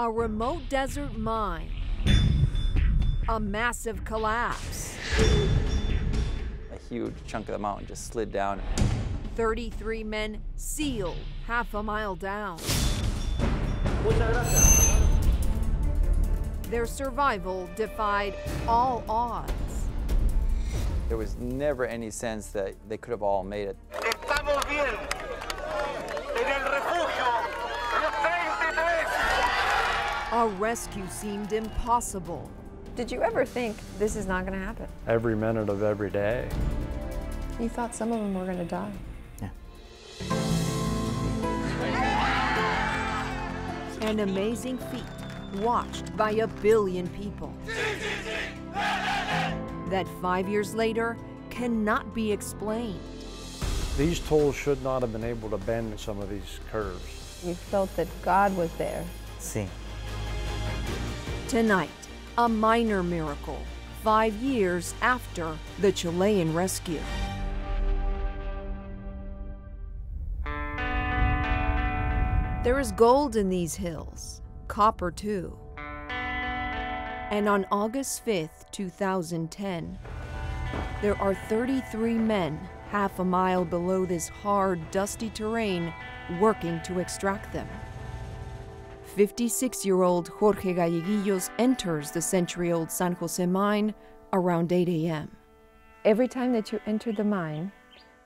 A remote desert mine. A massive collapse. A huge chunk of the mountain just slid down. 33 men sealed half a mile down. Their survival defied all odds. There was never any sense that they could have all made it. Estamos bien. En el refugio, los 33. A rescue seemed impossible. Did you ever think this is not going to happen? every minute of every day. You thought some of them were going to die. An amazing feat watched by a billion people. That five years later cannot be explained. These tools should not have been able to bend some of these curves. You felt that God was there. Sí. Tonight, a minor miracle, five years after the Chilean rescue. There is gold in these hills, copper too. And on August 5th, 2010, there are 33 men half a mile below this hard, dusty terrain working to extract them. 56 year old Jorge Galleguillos enters the century old San Jose mine around 8 a.m. Every time that you entered the mine,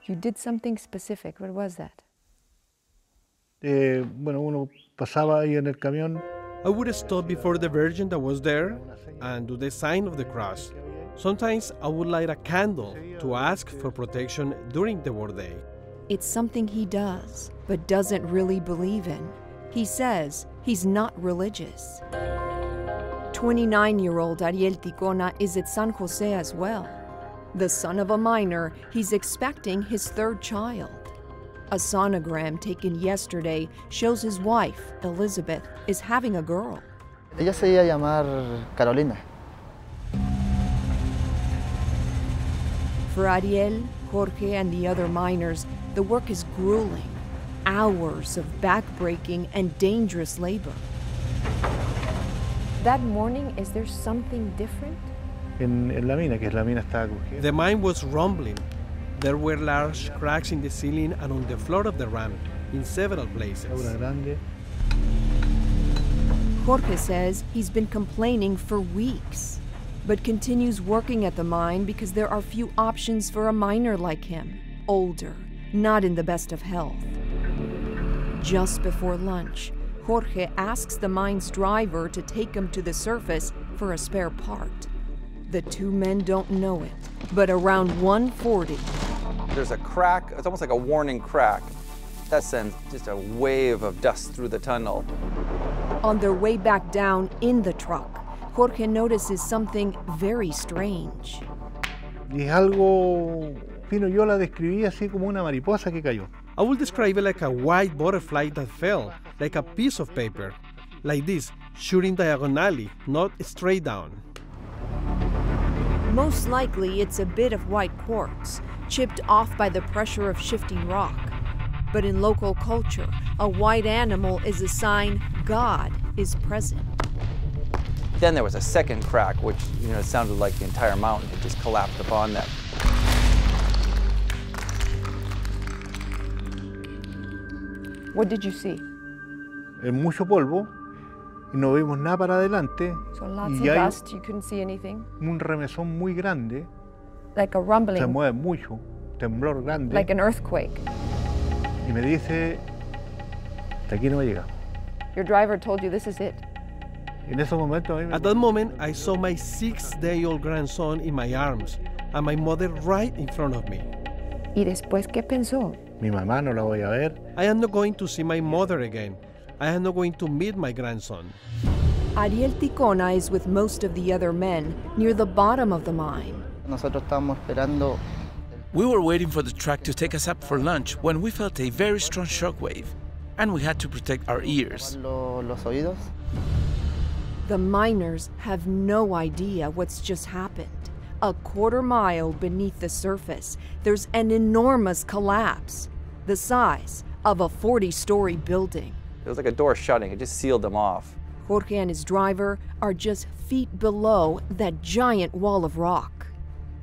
you did something specific. What was that? Eh, bueno, uno pasaba ahí en el camión, I would stop before the Virgin that was there and do the sign of the cross. Sometimes I would light a candle to ask for protection during the workday. It's something he does, but doesn't really believe in. He says he's not religious. 29 year old Ariel Ticona is at San Jose as well. The son of a miner, he's expecting his third child. A sonogram taken yesterday shows his wife, Elizabeth, is having a girl. Ella se iba a llamar Carolina. For Ariel, Jorge, and the other miners, the work is grueling. Hours of backbreaking and dangerous labor. That morning, is there something different? en, en la mina, que la mina estaba crujiente. The mine was rumbling. There were large cracks in the ceiling and on the floor of the ramp in several places. Obra. Jorge says he's been complaining for weeks, but continues working at the mine because there are few options for a miner like him, older, not in the best of health. Just before lunch, Jorge asks the mine's driver to take him to the surface for a spare part. The two men don't know it, but around 140, There's a crack, it's almost like a warning crack. That sends just a wave of dust through the tunnel. on their way back down in the truck, Jorge notices something very strange. Y es algo fino, yo la describí así como una mariposa que cayó. I would describe it like a white butterfly that fell, like a piece of paper. Like this, shooting diagonally, not straight down. Most likely, it's a bit of white quartz, chipped off by the pressure of shifting rock. But in local culture, a white animal is a sign God is present. Then there was a second crack, which you know sounded like the entire mountain had just collapsed upon them. What did you see? Es mucho polvo y no vimos nada para adelante So lots of y hay dust, you couldn't see anything. un remesón muy grande, Like a rumbling. se mueve mucho, temblor grande like an earthquake. y me dice, hasta aquí no me llega. Your driver told you this is it. En esos momentos a mí me At that moment, I saw my six day old grandson in my arms and my mother right in front of me. ¿Y después qué pensó? Mi mamá no la voy a ver, I am not going to see my mother again. I am not going to meet my grandson. Ariel Ticona is with most of the other men near the bottom of the mine. Nosotros estábamos esperando We were waiting for the truck to take us up for lunch when we felt a very strong shockwave, and we had to protect our ears. lo- los oídos. The miners have no idea what's just happened. A quarter mile beneath the surface, there's an enormous collapse, the size of a 40 story building. It was like a door shutting, it just sealed them off. Jorge and his driver are just feet below that giant wall of rock.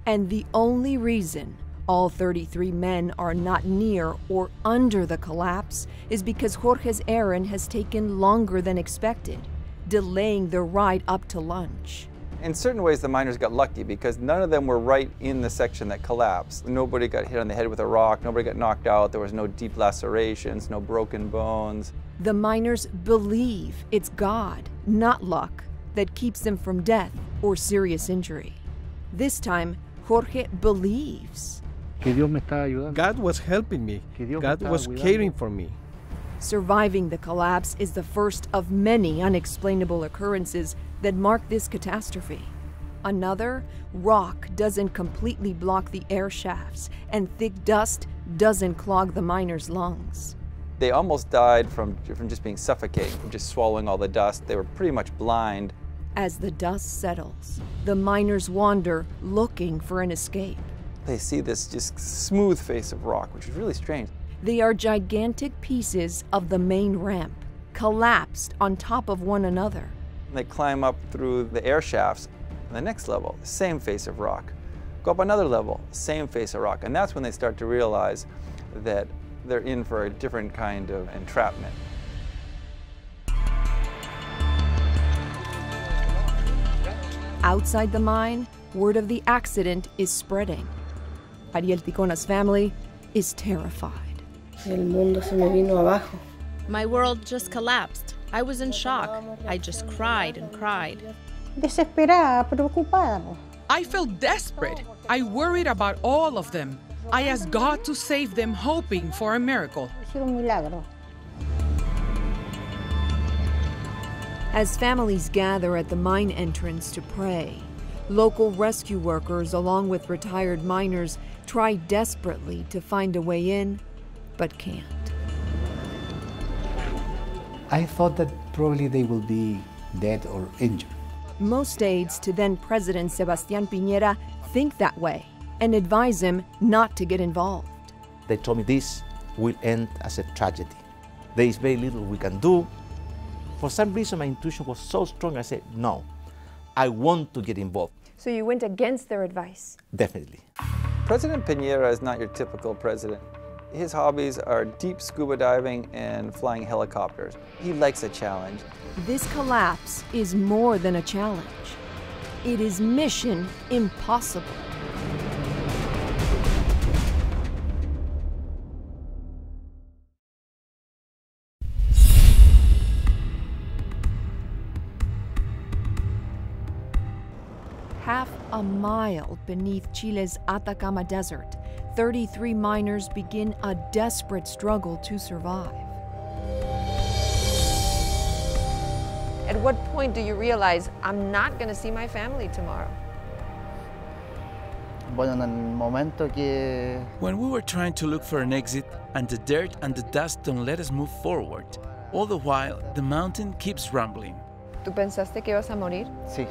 And the only reason all 33 men are not near or under the collapse is because Jorge's errand has taken longer than expected, delaying their ride up to lunch. In certain ways, the miners got lucky because none of them were right in the section that collapsed. Nobody got hit on the head with a rock, nobody got knocked out, there was no deep lacerations, no broken bones. The miners believe it's God, not luck, that keeps them from death or serious injury. This time, Jorge believes. Que Dios me está ayudando. God was helping me. Que God was caring for me. Surviving the collapse is the first of many unexplainable occurrences that mark this catastrophe. Another, rock doesn't completely block the air shafts, and thick dust doesn't clog the miners' lungs. They almost died from, from just being suffocated, from just swallowing all the dust. They were pretty much blind. As the dust settles, the miners wander looking for an escape. They see this just smooth face of rock, which is really strange. They are gigantic pieces of the main ramp, collapsed on top of one another. They climb up through the air shafts. And the next level, same face of rock. Go up another level, same face of rock. And that's when they start to realize that they're in for a different kind of entrapment. Outside the mine, word of the accident is spreading. Ariel Ticona's family is terrified. El mundo se me vino abajo. My world just collapsed. I was in shock. I just cried and cried. Desesperada, preocupada. I felt desperate. I worried about all of them. I asked God to save them, hoping for a miracle. Hicieron un milagro. As families gather at the mine entrance to pray, local rescue workers, along with retired miners, try desperately to find a way in, but can't. I thought that probably they will be dead or injured. Most aides to then President Sebastián Piñera think that way and advise him not to get involved. They told me this will end as a tragedy. There is very little we can do. For some reason, my intuition was so strong, I said, no, I want to get involved, So you went against their advice. definitely. President Piñera is not your typical president. His hobbies are deep scuba diving and flying helicopters. He likes a challenge. This collapse is more than a challenge. It is mission impossible. A mile beneath Chile's Atacama Desert, 33 miners begin a desperate struggle to survive. At what point do you realize I'm not going to see my family tomorrow? Bueno, en el momento que When we were trying to look for an exit and the dirt and the dust don't let us move forward, all the while the mountain keeps rumbling. ¿Tú pensaste que ibas a morir? sí,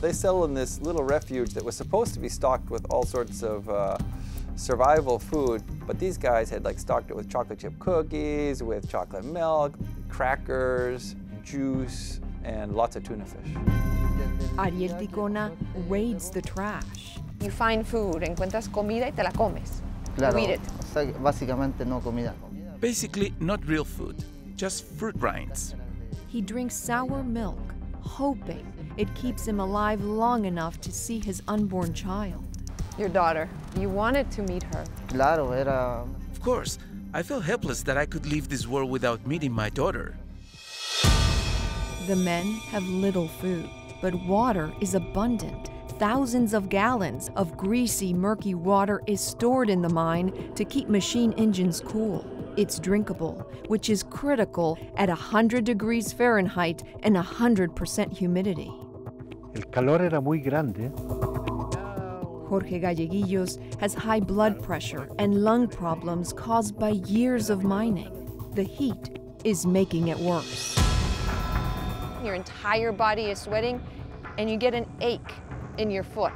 They settle in this little refuge that was supposed to be stocked with all sorts of uh, survival food, but these guys had like stocked it with chocolate chip cookies, with chocolate milk, crackers, juice, and lots of tuna fish. Ariel Ticona raids the trash. You find food, encuentras comida y te la comes. claro. You eat it. O sea, básicamente no comida. Basically, not real food, just fruit rinds. He drinks sour milk, hoping it keeps him alive long enough to see his unborn child. Your daughter. You wanted to meet her. Claro, era Of course, I felt helpless that I could leave this world without meeting my daughter. The men have little food, but water is abundant. Thousands of gallons of greasy, murky water is stored in the mine to keep machine engines cool. It's drinkable, which is critical at 100 degrees Fahrenheit and 100% humidity. El calor era muy grande. Jorge Galleguillos has high blood pressure and lung problems caused by years of mining. The heat is making it worse. Your entire body is sweating, and you get an ache in your foot.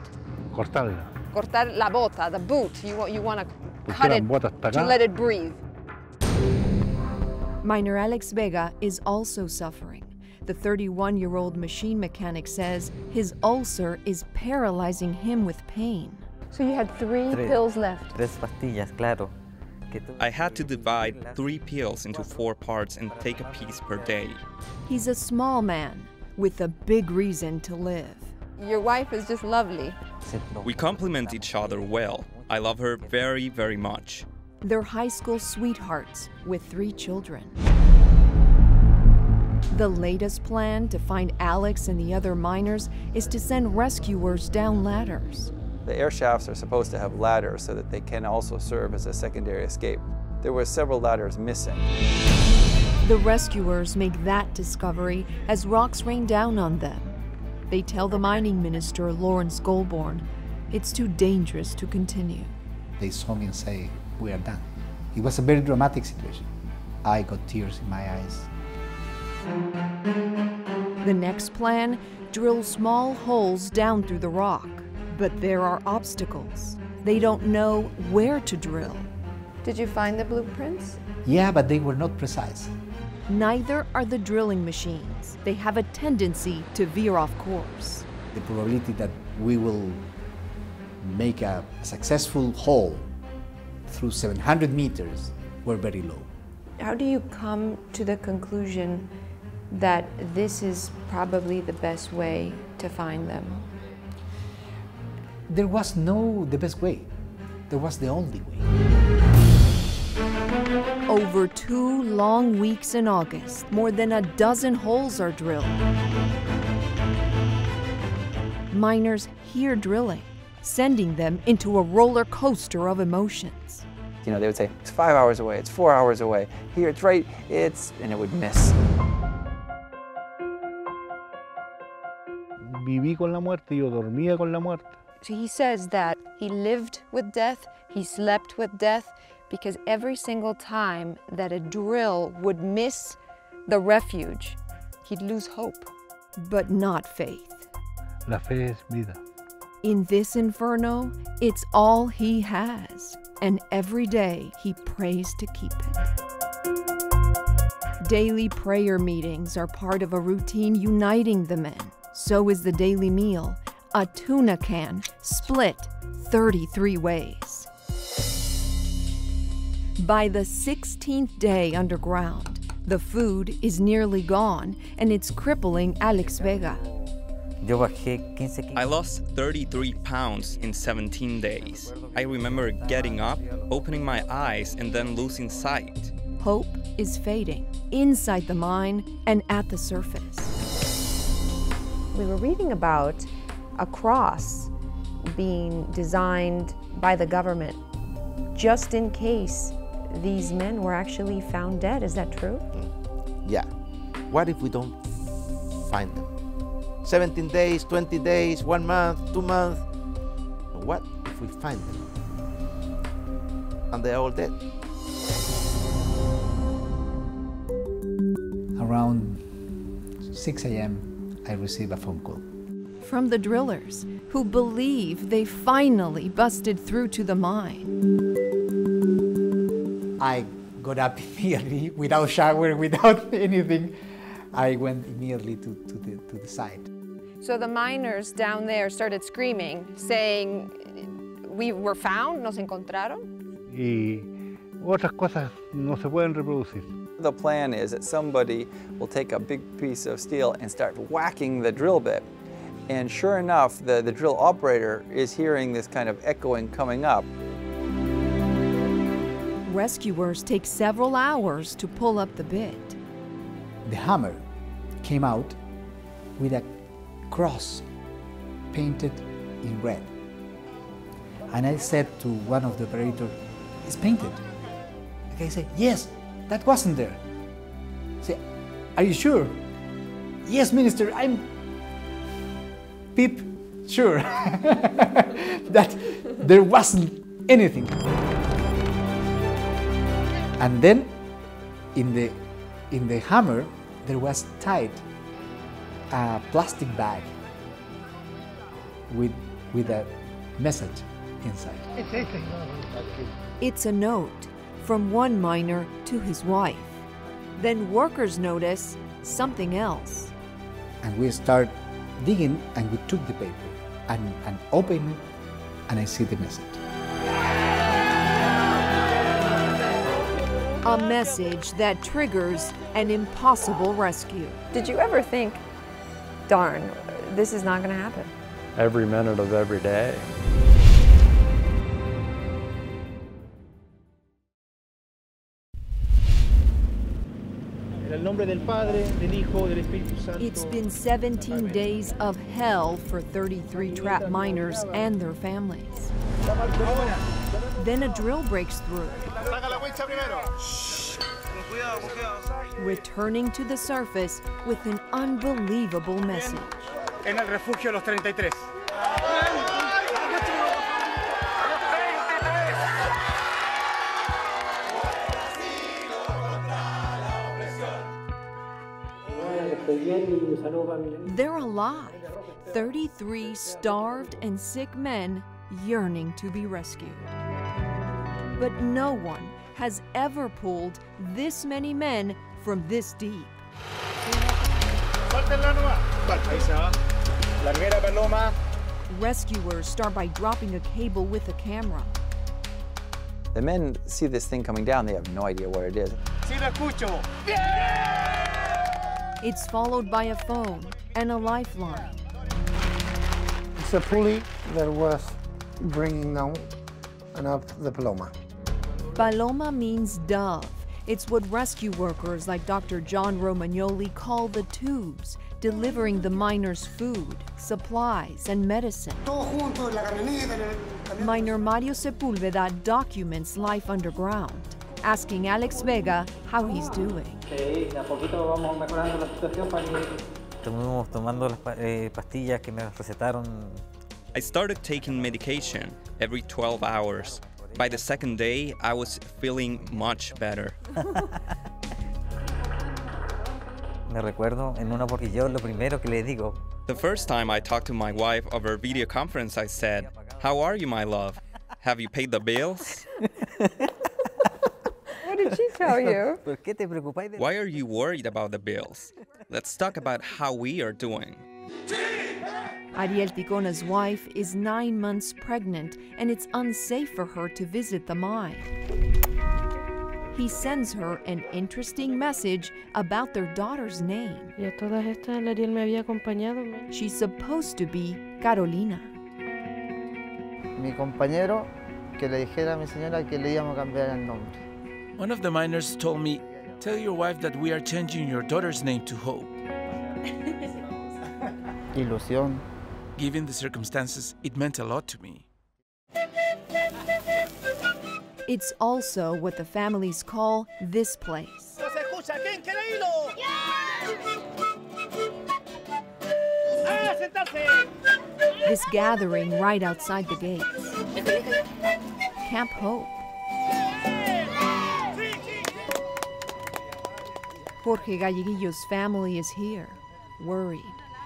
Cortarla. Cortar la bota, the boot. You want, you want to cut it botas to let it breathe. Miner Alex Vega is also suffering. The 31 year old machine mechanic says his ulcer is paralyzing him with pain. So you had three Tres- pills left. Tres pastillas, claro. I had to divide three pills into four parts and take a piece per day. He's a small man with a big reason to live. Your wife is just lovely. We complement each other well. I love her very, very much. They're high school sweethearts with three children. The latest plan to find Alex and the other miners is to send rescuers down ladders. The air shafts are supposed to have ladders so that they can also serve as a secondary escape. There were several ladders missing. The rescuers make that discovery as rocks rain down on them. They tell the mining minister, Laurence Golborne, it's too dangerous to continue. They saw me and say, we are done. It was a very dramatic situation. I got tears in my eyes. The next plan drill small holes down through the rock. But there are obstacles. They don't know where to drill. Did you find the blueprints? Yeah, but they were not precise. Neither are the drilling machines. They have a tendency to veer off course. The probability that we will make a successful hole through 700 meters were very low. How do you come to the conclusion that this is probably the best way to find them? There was no the best way. There was the only way. Over two long weeks in August, more than a dozen holes are drilled. Miners hear drilling, sending them into a roller coaster of emotions. You know, they would say, it's five hours away, it's four hours away, here, it's right, it's, and it would miss. Viví con la muerte, yo dormía con la muerte. So he says that he lived with death, he slept with death, because every single time that a drill would miss the refuge, he'd lose hope. But not faith. La fe es vida. In this inferno, it's all he has, and every day he prays to keep it. Daily prayer meetings are part of a routine uniting the men. So is the daily meal, a tuna can split 33 ways. By the 16th day underground, the food is nearly gone and it's crippling Alex Vega. Yo bajé 15 kilos. I lost 33 pounds in 17 days. I remember getting up, opening my eyes, and then losing sight. Hope is fading inside the mine and at the surface. We were reading about a cross being designed by the government just in case these men were actually found dead. Is that true? Hmm. Yeah. What if we don't find them? 17 days, 20 days, one month, two months. What if we find them? And they are all dead. Around 6 a.m., I received a phone call. From the drillers, who believe they finally busted through to the mine. I got up immediately without shower, without anything. I went immediately to, to, the, to the site. So the miners down there started screaming, saying, We were found, nos encontraron. Y otras cosas no se pueden reproducir. The plan is that somebody will take a big piece of steel and start whacking the drill bit. And sure enough, the, the drill operator is hearing this kind of echoing coming up. Rescuers take several hours to pull up the bit. The hammer came out with a cross painted in red. And I said to one of the operators, it's painted. The guy said, yes, that wasn't there. Say, are you sure? Yes, minister, I'm peep sure that there wasn't anything. And then in the in the hammer there was tied a plastic bag with with a message inside. It's a note from one miner to his wife. Then workers notice something else. And we start digging and we took the paper and, and open it and I see the message. A message that triggers an impossible rescue. Did you ever think, darn, this is not going to happen? Every minute of every day. It's been 17 days of hell for 33 trapped miners and their families. Then a drill breaks through. Returning to the surface with an unbelievable message. En el refugio Los 33. They're alive. 33 starved and sick men yearning to be rescued. But no one has ever pulled this many men from this deep. Rescuers start by dropping a cable with a camera. The men see this thing coming down, they have no idea what it is. Sí lo escucho. It's followed by a phone and a lifeline. It's a pulley that was bringing down and up the Paloma. Paloma means dove. It's what rescue workers like Dr. John Romagnoli call the tubes, delivering the miners food, supplies, and medicine. Miner Mario Sepulveda documents life underground, asking Alex Vega how he's doing. Estuvimos tomando las pa- eh, pastillas que me recetaron. I started taking medication every 12 hours. By the second day, I was feeling much better. Me recuerdo en una porque yo lo primero que le digo, The first time I talked to my wife over video conference, I said, How are you, my love? Have you paid the bills? What tell you? ¿por qué te preocupáis de Why are you worried about the bills? Let's talk about how we are doing. Ariel Ticona's wife is nine months pregnant, and it's unsafe for her to visit the mine. He sends her an interesting message about their daughter's name. Y a todas estas, el Ariel me había acompañado. me- She's supposed to be Carolina. Mi compañero que le dijera a mi señora que le íbamos a cambiar el nombre. One of the miners told me, Tell your wife that we are changing your daughter's name to Hope. Ilusión. Given the circumstances, it meant a lot to me. It's also what the families call this place. ¡No se escucha! ¿Quién quiere hilo? ¡Ah, sentarse! This gathering right outside the gates. Camp Hope. Jorge Galleguillo's family is here, worried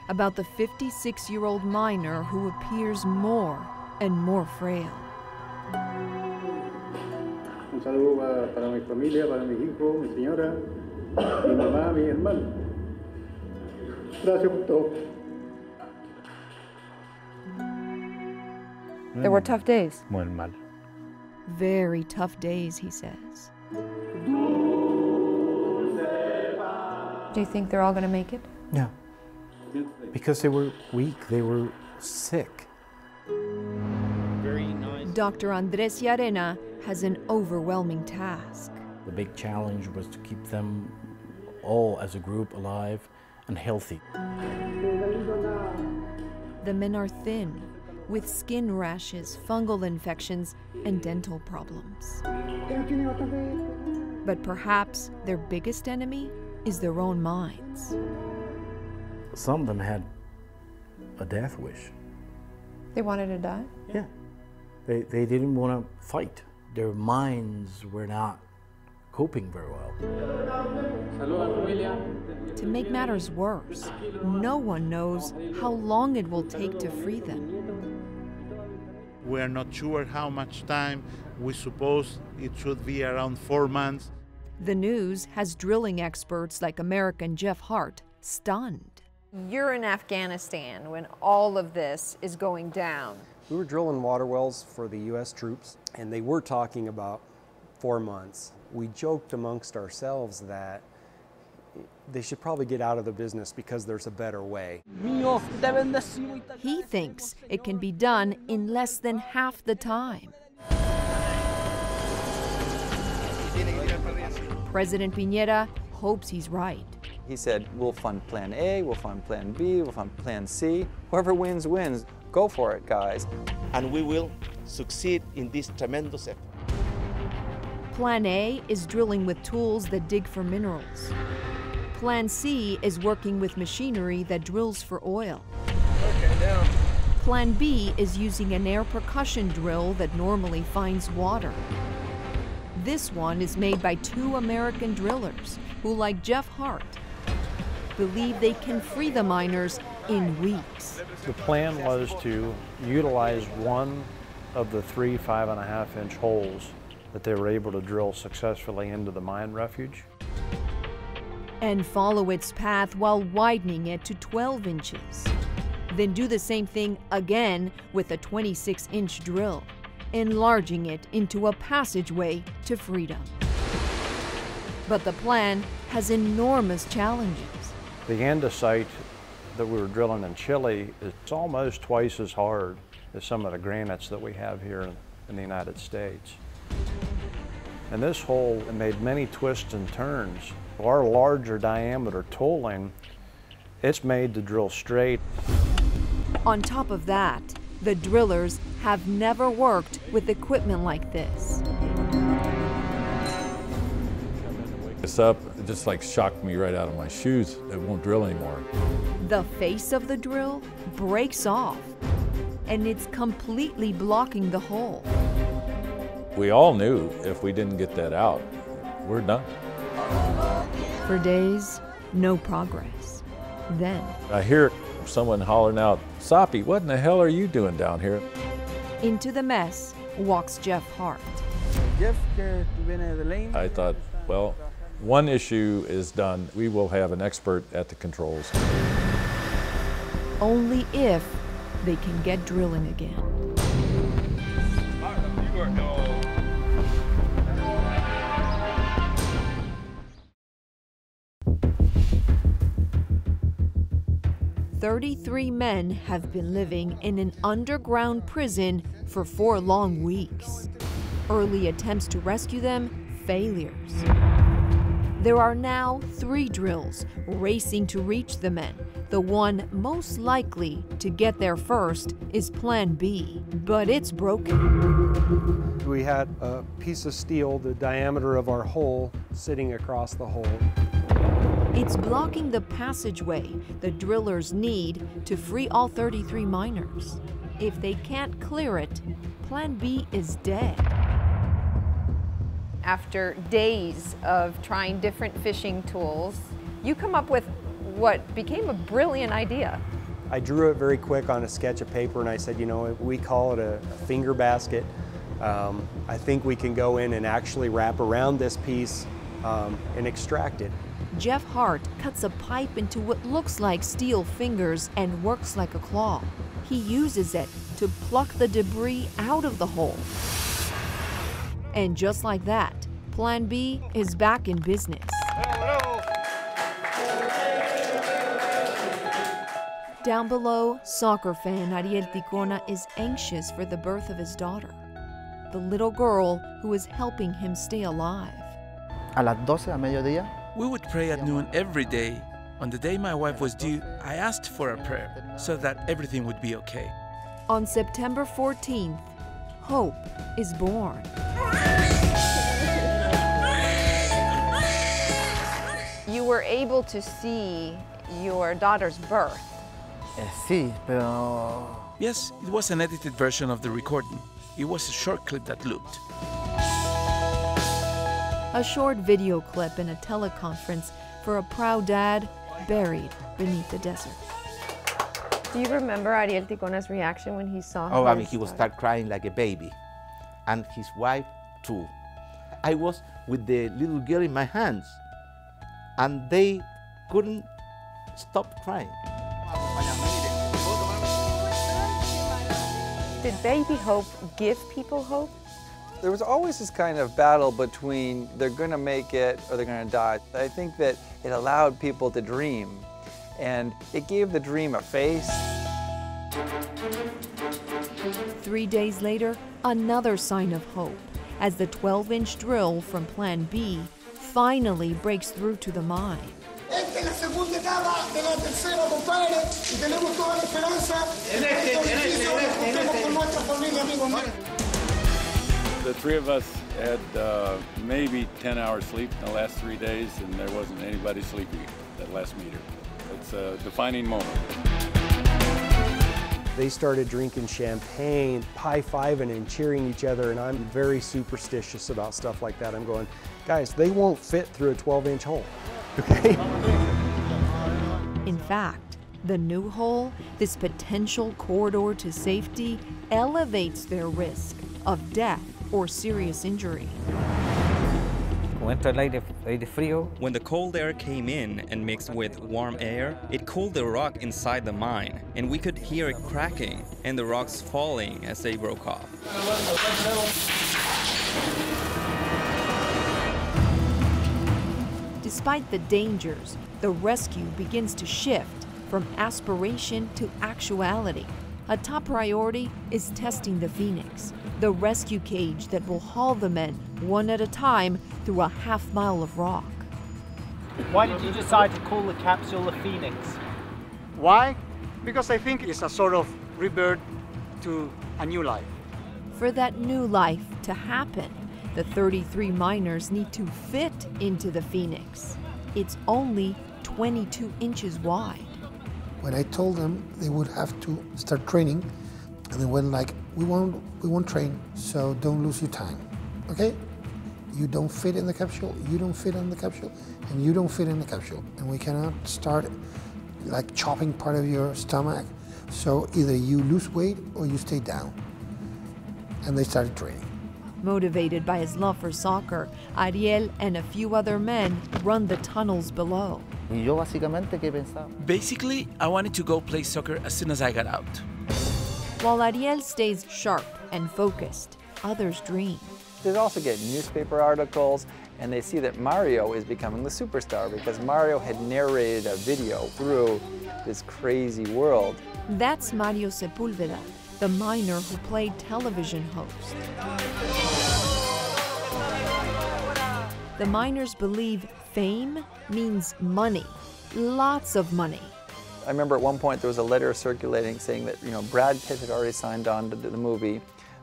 about the 56 year old miner who appears more and more frail. Un saludo para, para mi familia, para mis hijos, mi señora, mi mamá, mi hermano. Gracias por todo. There were tough days. Muy mal. Very tough days, he says. Do you think they're all going to make it? No. Because they were weak, they were sick. Dr. Andres Llarena has an overwhelming task. The big challenge was to keep them all as a group alive and healthy. The men are thin, with skin rashes, fungal infections, and dental problems. But perhaps their biggest enemy is their own minds. Some of them had a death wish. They wanted to die? Yeah. They, they didn't want to fight. Their minds were not coping very well. To make matters worse, no one knows how long it will take to free them. We are not sure how much time. We suppose it should be around four months. The news has drilling experts like American Jeff Hart stunned. You're in Afghanistan when all of this is going down. We were drilling water wells for the U.S. troops, and they were talking about four months. We joked amongst ourselves that they should probably get out of the business because there's a better way. He thinks it can be done in less than half the time. President Piñera hopes he's right. He said, we'll fund Plan A, we'll fund Plan B, we'll fund Plan C. Whoever wins, wins. Go for it, guys. And we will succeed in this tremendous effort. Plan A is drilling with tools that dig for minerals. Plan C is working with machinery that drills for oil. Okay, down. Plan B is using an air percussion drill that normally finds water. This one is made by two American drillers who, like Jeff Hart, believe they can free the miners in weeks. The plan was to utilize one of the three five and a half inch holes that they were able to drill successfully into the mine refuge. And follow its path while widening it to 12 inches. Then do the same thing again with a 26 inch drill, enlarging it into a passageway to freedom. But the plan has enormous challenges. The andesite that we were drilling in Chile is almost twice as hard as some of the granites that we have here in, the United States. And this hole made many twists and turns. Our larger diameter tooling, it's made to drill straight. On top of that, the drillers have never worked with equipment like this. This up, it just like shocked me right out of my shoes. It won't drill anymore. The face of the drill breaks off, and it's completely blocking the hole. We all knew if we didn't get that out, we're done. For days, no progress. Then, I hear someone hollering out, Soppy, what in the hell are you doing down here? Into the mess walks Jeff Hart. Jeff, que tú vienes de Lane. I thought, well, one issue is done. We will have an expert at the controls. Only if they can get drilling again. Thirty-three men have been living in an underground prison for four long weeks. Early attempts to rescue them, failures. There are now three drills racing to reach the men. The one most likely to get there first is Plan B, but it's broken. We had a piece of steel, the diameter of our hole, sitting across the hole. It's blocking the passageway the drillers need to free all 33 miners. If they can't clear it, Plan B is dead. After days of trying different fishing tools, you come up with what became a brilliant idea. I drew it very quick on a sketch of paper and I said, you know, we call it a, a finger basket. Um, I think we can go in and actually wrap around this piece um, and extract it. Jeff Hart cuts a pipe into what looks like steel fingers and works like a claw. He uses it to pluck the debris out of the hole. And just like that, Plan B is back in business. Down below, soccer fan Ariel Ticona is anxious for the birth of his daughter, the little girl who is helping him stay alive. A las 12 a mediodía We would pray at noon every day. On the day my wife was due, I asked for a prayer so that everything would be okay. On September 14th, hope is born. You were able to see your daughter's birth. Eh, sí, Yes, it was an edited version of the recording. It was a short clip that looped. A short video clip in a teleconference for a proud dad buried beneath the desert. Do you remember Ariel Ticona's reaction when he saw Oh, I mean, he would start crying like a baby, and his wife too. I was with the little girl in my hands, and they couldn't stop crying. Did Baby Hope give people hope? There was always this kind of battle between they're going to make it or they're going to die. I think that it allowed people to dream, and it gave the dream a face. Three days later, another sign of hope as the 12 inch drill from Plan B finally breaks through to the mine. The three of us had uh, maybe 10 hours sleep in the last three days, and there wasn't anybody sleepy that last meter. It's a defining moment. They started drinking champagne, high fiving and cheering each other, and I'm very superstitious about stuff like that. I'm going, guys, they won't fit through a 12 inch hole. Okay? In fact, the new hole, this potential corridor to safety, elevates their risk of death or serious injury. Como entra el aire, aire frío, When the cold air came in and mixed with warm air, it cooled the rock inside the mine, and we could hear it cracking and the rocks falling as they broke off. Despite the dangers, the rescue begins to shift from aspiration to actuality. A top priority is testing the Phoenix, the rescue cage that will haul the men one at a time through a half mile of rock. Why did you decide to call the capsule the Phoenix? Why? Because I think it's a sort of rebirth to a new life. For that new life to happen, the 33 miners need to fit into the Phoenix. It's only 22 inches wide. When I told them they would have to start training, and they went like, "We won't, we won't train, so don't lose your time, okay? You don't fit in the capsule, you don't fit in the capsule, and you don't fit in the capsule, and we cannot start like chopping part of your stomach. So either you lose weight or you stay down." And they started training. Motivated by his love for soccer, Ariel and a few other men run the tunnels below. Y yo básicamente, ¿qué pensaba? Basically, I wanted to go play soccer as soon as I got out. While Ariel stays sharp and focused, others dream. They also get newspaper articles, and they see that Mario is becoming the superstar because Mario had narrated a video through this crazy world. That's Mario Sepulveda, the miner who played television host. The miners believe fame means money, lots of money. I remember at one point there was a letter circulating saying that you know Brad Pitt had already signed on to the movie.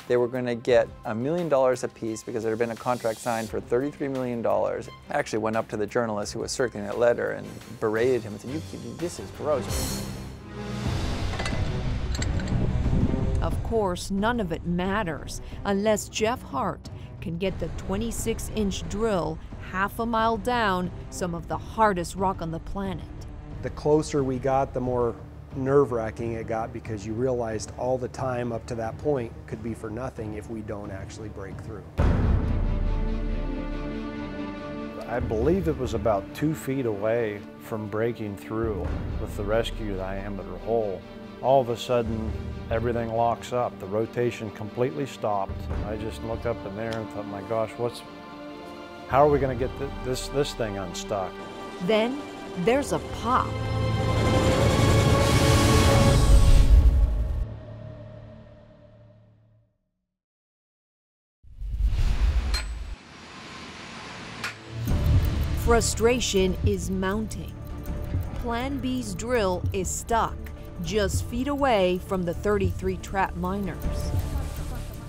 They were going to get a million dollars apiece because there had been a contract signed for $33 million. I actually went up to the journalist who was circulating that letter and berated him and said, you, keep- this is gross. Of course, none of it matters unless Jeff Hart can get the 26 inch drill half a mile down some of the hardest rock on the planet. The closer we got, the more nerve wracking it got because you realized all the time up to that point could be for nothing if we don't actually break through. I believe it was about two feet away from breaking through with the rescue diameter hole. All of a sudden, everything locks up. The rotation completely stopped. I just looked up in there and thought, my gosh, what's, how are we going to get th- this, this thing unstuck? Then there's a pop. Frustration is mounting. Plan B's drill is stuck just feet away from the 33 trap miners.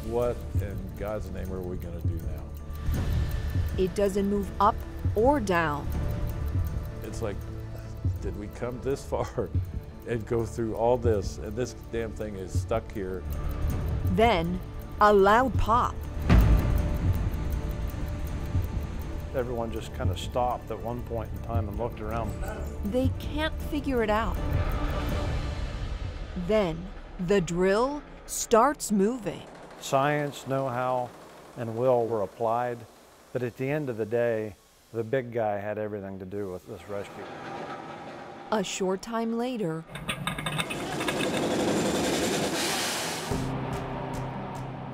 What in God's name are we going to do now? It doesn't move up or down. It's like, did we come this far and go through all this, and this damn thing is stuck here? Then, a loud pop. Everyone just kind of stopped at one point in time and looked around. They can't figure it out. Then, the drill starts moving. Science, know-how, and will were applied, But at the end of the day, the big guy had everything to do with this rescue. A short time later,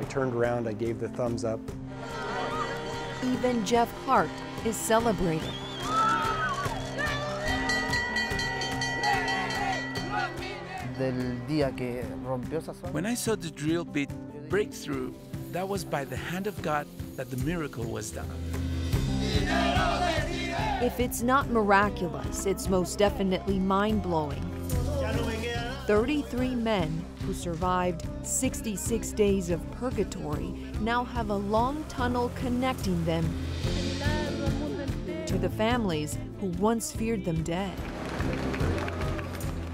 I turned around, I gave the thumbs up. even Jeff Hart is celebrating. Del día que rompió esa zona. When I saw the drill bit break through, that was by the hand of God that the miracle was done. If it's not miraculous, it's most definitely mind blowing. 33 men who survived 66 days of purgatory now have a long tunnel connecting them to the families who once feared them dead.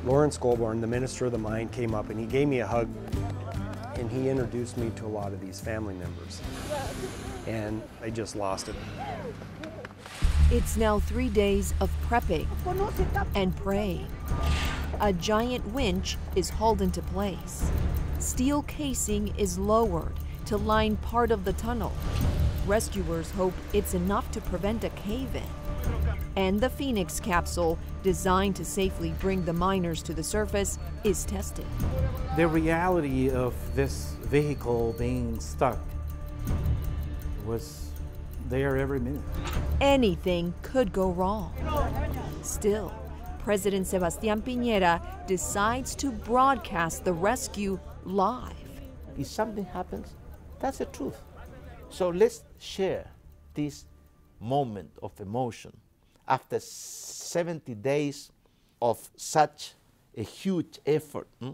Laurence Golborne, the minister of the mine, came up and he gave me a hug and he introduced me to a lot of these family members. And I just lost it. It's now three days of prepping and praying. A giant winch is hauled into place. Steel casing is lowered to line part of the tunnel. Rescuers hope it's enough to prevent a cave in. And the Phoenix capsule, designed to safely bring the miners to the surface, is tested. The reality of this vehicle being stuck was there every minute. Anything could go wrong. Still, President Sebastián Piñera decides to broadcast the rescue live. If something happens, that's the truth. So let's share this moment of emotion after 70 days of such a huge effort hmm,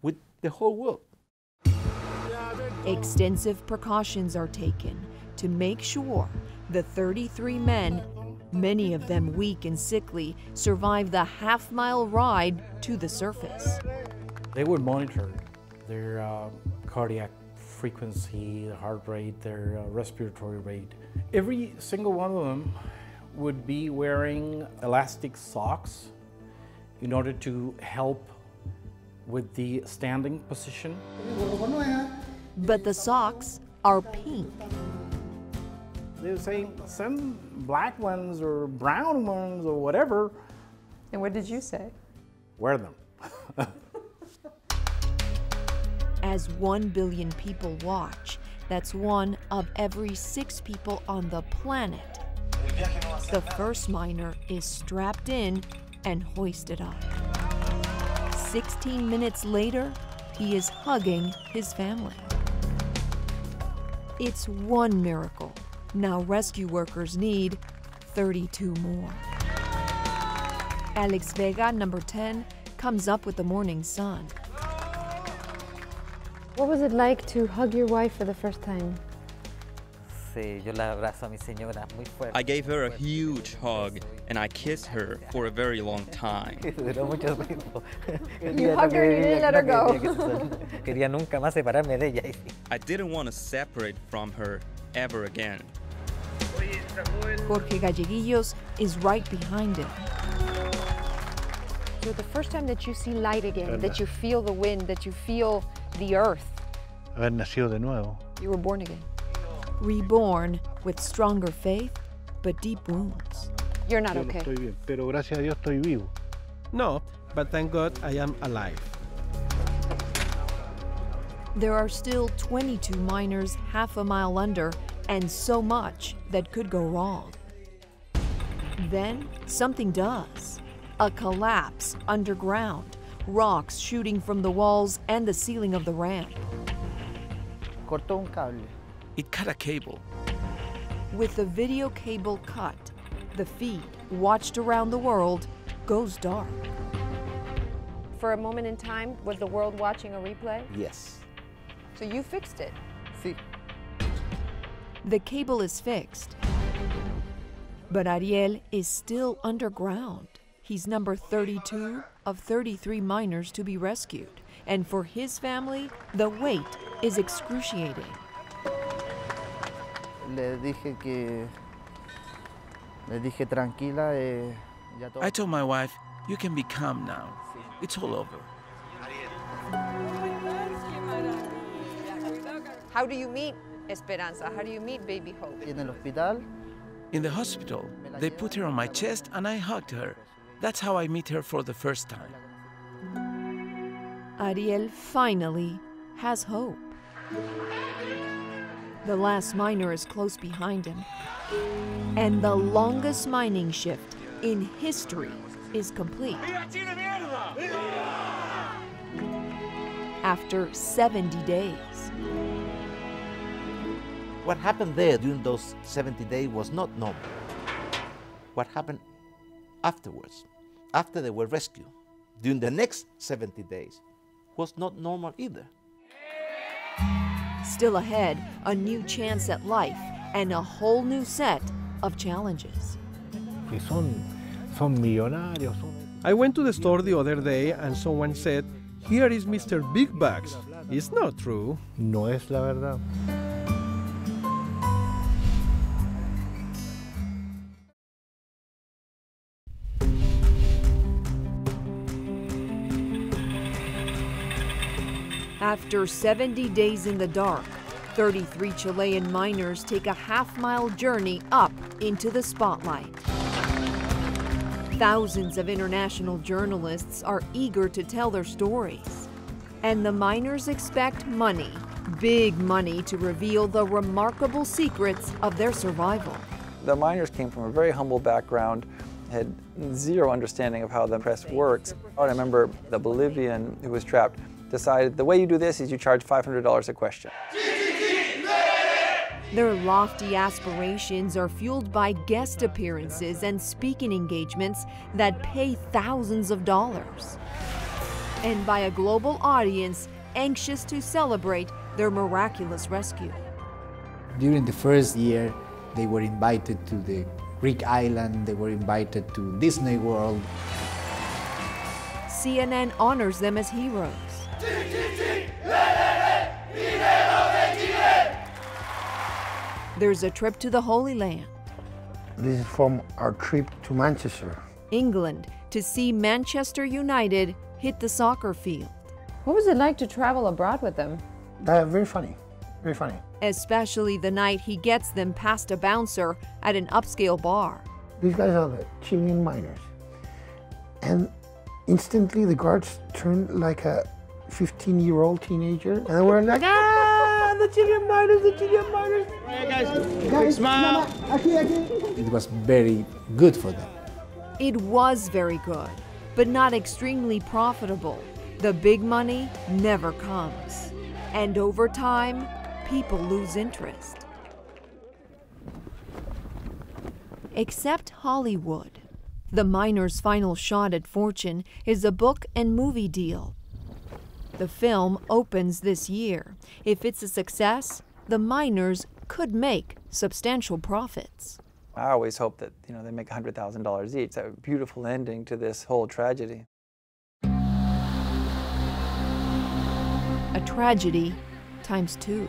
with the whole world. Extensive precautions are taken to make sure the 33 men, many of them weak and sickly, survive the half mile ride to the surface. They would monitor their uh, cardiac frequency, the heart rate, their uh, respiratory rate. Every single one of them would be wearing elastic socks in order to help with the standing position. But the socks are pink. They were saying send black ones or brown ones or whatever. And what did you say? Wear them. As one billion people watch, that's one of every six people on the planet. The first miner is strapped in and hoisted up. 16 minutes later, he is hugging his family. It's one miracle. Now rescue workers need 32 more. Alex Vega, number 10, comes up with the morning sun. What was it like to hug your wife for the first time? I gave her a huge hug and I kissed her for a very long time. Duró mucho tiempo. You hugged her, you didn't let her go. Quería nunca más separarme de ella. I didn't want to separate from her ever again. Jorge Galleguillos is right behind him. So the first time that you see light again, that you feel the wind, that you feel the earth, Haber nacido de nuevo. you were born again. Reborn with stronger faith, but deep wounds. You're not Yo no okay. estoy bien, pero gracias a Dios estoy vivo. No, but thank God I am alive. There are still 22 miners half a mile under, and so much that could go wrong. Then something does. A collapse underground, rocks shooting from the walls and the ceiling of the ramp. Cortó un cable. It cut a cable. With the video cable cut, the feed, watched around the world, goes dark. For a moment in time, was the world watching a replay? Yes. So you fixed it. See. The cable is fixed. But Ariel is still underground. He's number 32 of 33 miners to be rescued. And for his family, the wait is excruciating. Le dije que. Le dije tranquila. Eh, ya todo. I told my wife, You can be calm now. It's all over. How do you meet Esperanza? How do you meet Baby Hope? En el hospital In the hospital, they put her on my chest and I hugged her. That's how I meet her for the first time. Ariel finally has hope. The last miner is close behind him. And the longest mining shift in history is complete. After 70 days. What happened there during those 70 days was not normal. What happened afterwards, after they were rescued, during the next 70 days, was not normal either. Still ahead, a new chance at life and a whole new set of challenges. Que son, son millonarios. Son... I went to the store the other day and someone said, Here is Mr. Big Bucks. It's not true. No es la verdad. After 70 days in the dark, 33 Chilean miners take a half mile journey up into the spotlight. Thousands of international journalists are eager to tell their stories. And the miners expect money, big money, to reveal the remarkable secrets of their survival. The miners came from a very humble background, had zero understanding of how the press works. I remember the Bolivian who was trapped decided the way you do this is you charge $500 a question. Their lofty aspirations are fueled by guest appearances and speaking engagements that pay thousands of dollars. And by a global audience anxious to celebrate their miraculous rescue. During the first year, they were invited to the Greek island, they were invited to Disney World. CNN honors them as heroes. There's a trip to the Holy Land. This is from our trip to Manchester. England to see Manchester United hit the soccer field. What was it like to travel abroad with them? Uh, very funny, very funny. Especially the night he gets them past a bouncer at an upscale bar. These guys are the Chilean miners. And instantly the guards turn like a 15 year old teenager and we're like, ah, the Chilean miners, the Chilean miners. Hey guys, guys smile. It was very good for them. It was very good, but not extremely profitable. The big money never comes. And over time, people lose interest. Except Hollywood. The miner's final shot at fortune is a book and movie deal. The film opens this year. If it's a success, the miners could make substantial profits. I always hope that you know they make $100,000 each. That a beautiful ending to this whole tragedy. A tragedy times two.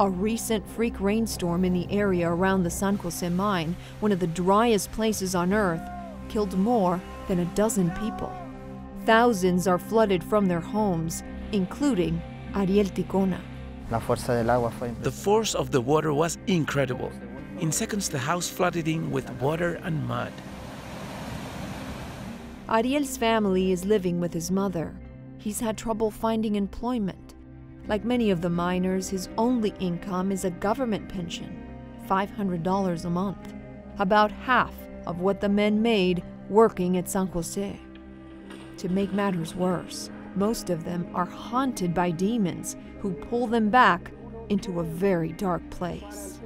A recent freak rainstorm in the area around the San Jose mine, one of the driest places on Earth, killed more than a dozen people. Thousands are flooded from their homes, including Ariel Ticona. La fuerza del agua fue The force of the water was incredible. In seconds, the house flooded in with water and mud. Ariel's family is living with his mother. He's had trouble finding employment. Like many of the miners, his only income is a government pension $500 a month, about half of what the men made working at San Jose. To make matters worse, most of them are haunted by demons who pull them back into a very dark place.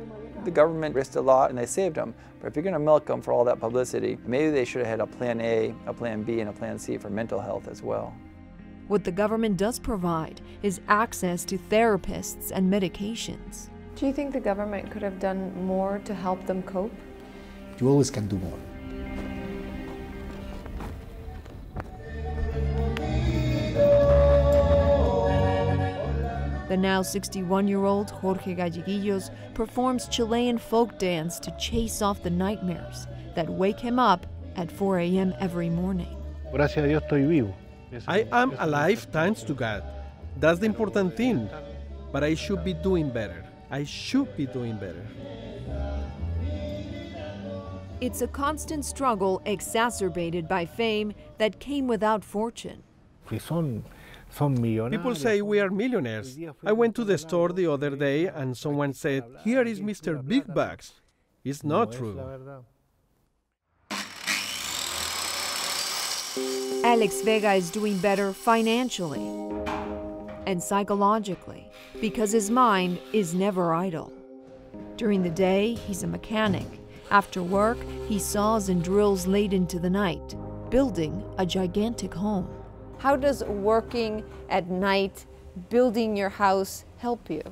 The government risked a lot and they saved them. But if you're going to milk them for all that publicity, maybe they should have had a plan A, a plan B, and a plan C for mental health as well. What the government does provide is access to therapists and medications. Do you think the government could have done more to help them cope? You always can do more. The now 61 year old Jorge Galleguillos performs Chilean folk dance to chase off the nightmares that wake him up at 4 a.m. every morning. Gracias a Dios estoy vivo. I am alive thanks to God. That's the important thing. But I should be doing better. I should be doing better. It's a constant struggle exacerbated by fame that came without fortune. Que son, son. People say we are millionaires. I went to the store the other day and someone said, Here is Mr. Big Bucks. It's not true. Alex Vega is doing better financially and psychologically because his mind is never idle. During the day, he's a mechanic. After work, he saws and drills late into the night, building a gigantic home. How does working at night, building your house, help you?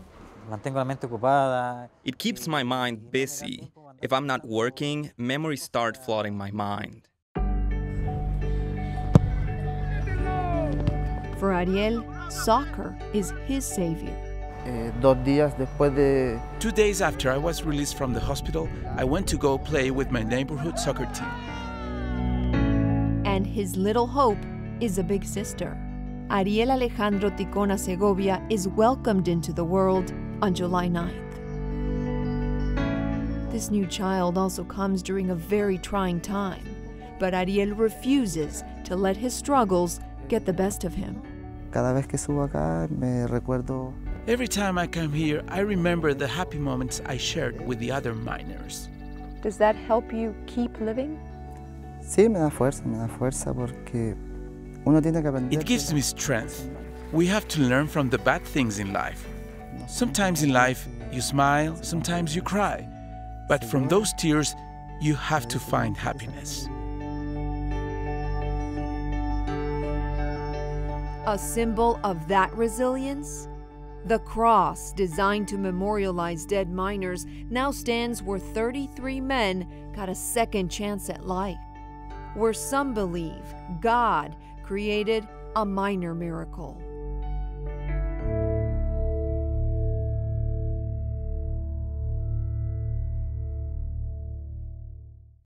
Mantengo la mente ocupada. It keeps my mind busy. If I'm not working, memories start flooding my mind. For Ariel, soccer is his savior. Eh, dos días después de Two days after I was released from the hospital, I went to go play with my neighborhood soccer team. And his little hope is a big sister. Ariel Alejandro Ticona Segovia is welcomed into the world on July 9th. This new child also comes during a very trying time, but Ariel refuses to let his struggles get the best of him. cada vez que subo acá me recuerdo Every time I come here, I remember the happy moments I shared with the other miners. Does that help you keep living? sí me da fuerza me da fuerza porque It gives me strength. We have to learn from the bad things in life. Sometimes in life, you smile, sometimes you cry. But from those tears, you have to find happiness. A symbol of that resilience? The cross, designed to memorialize dead miners, now stands where 33 men got a second chance at life. Where some believe God created a minor miracle.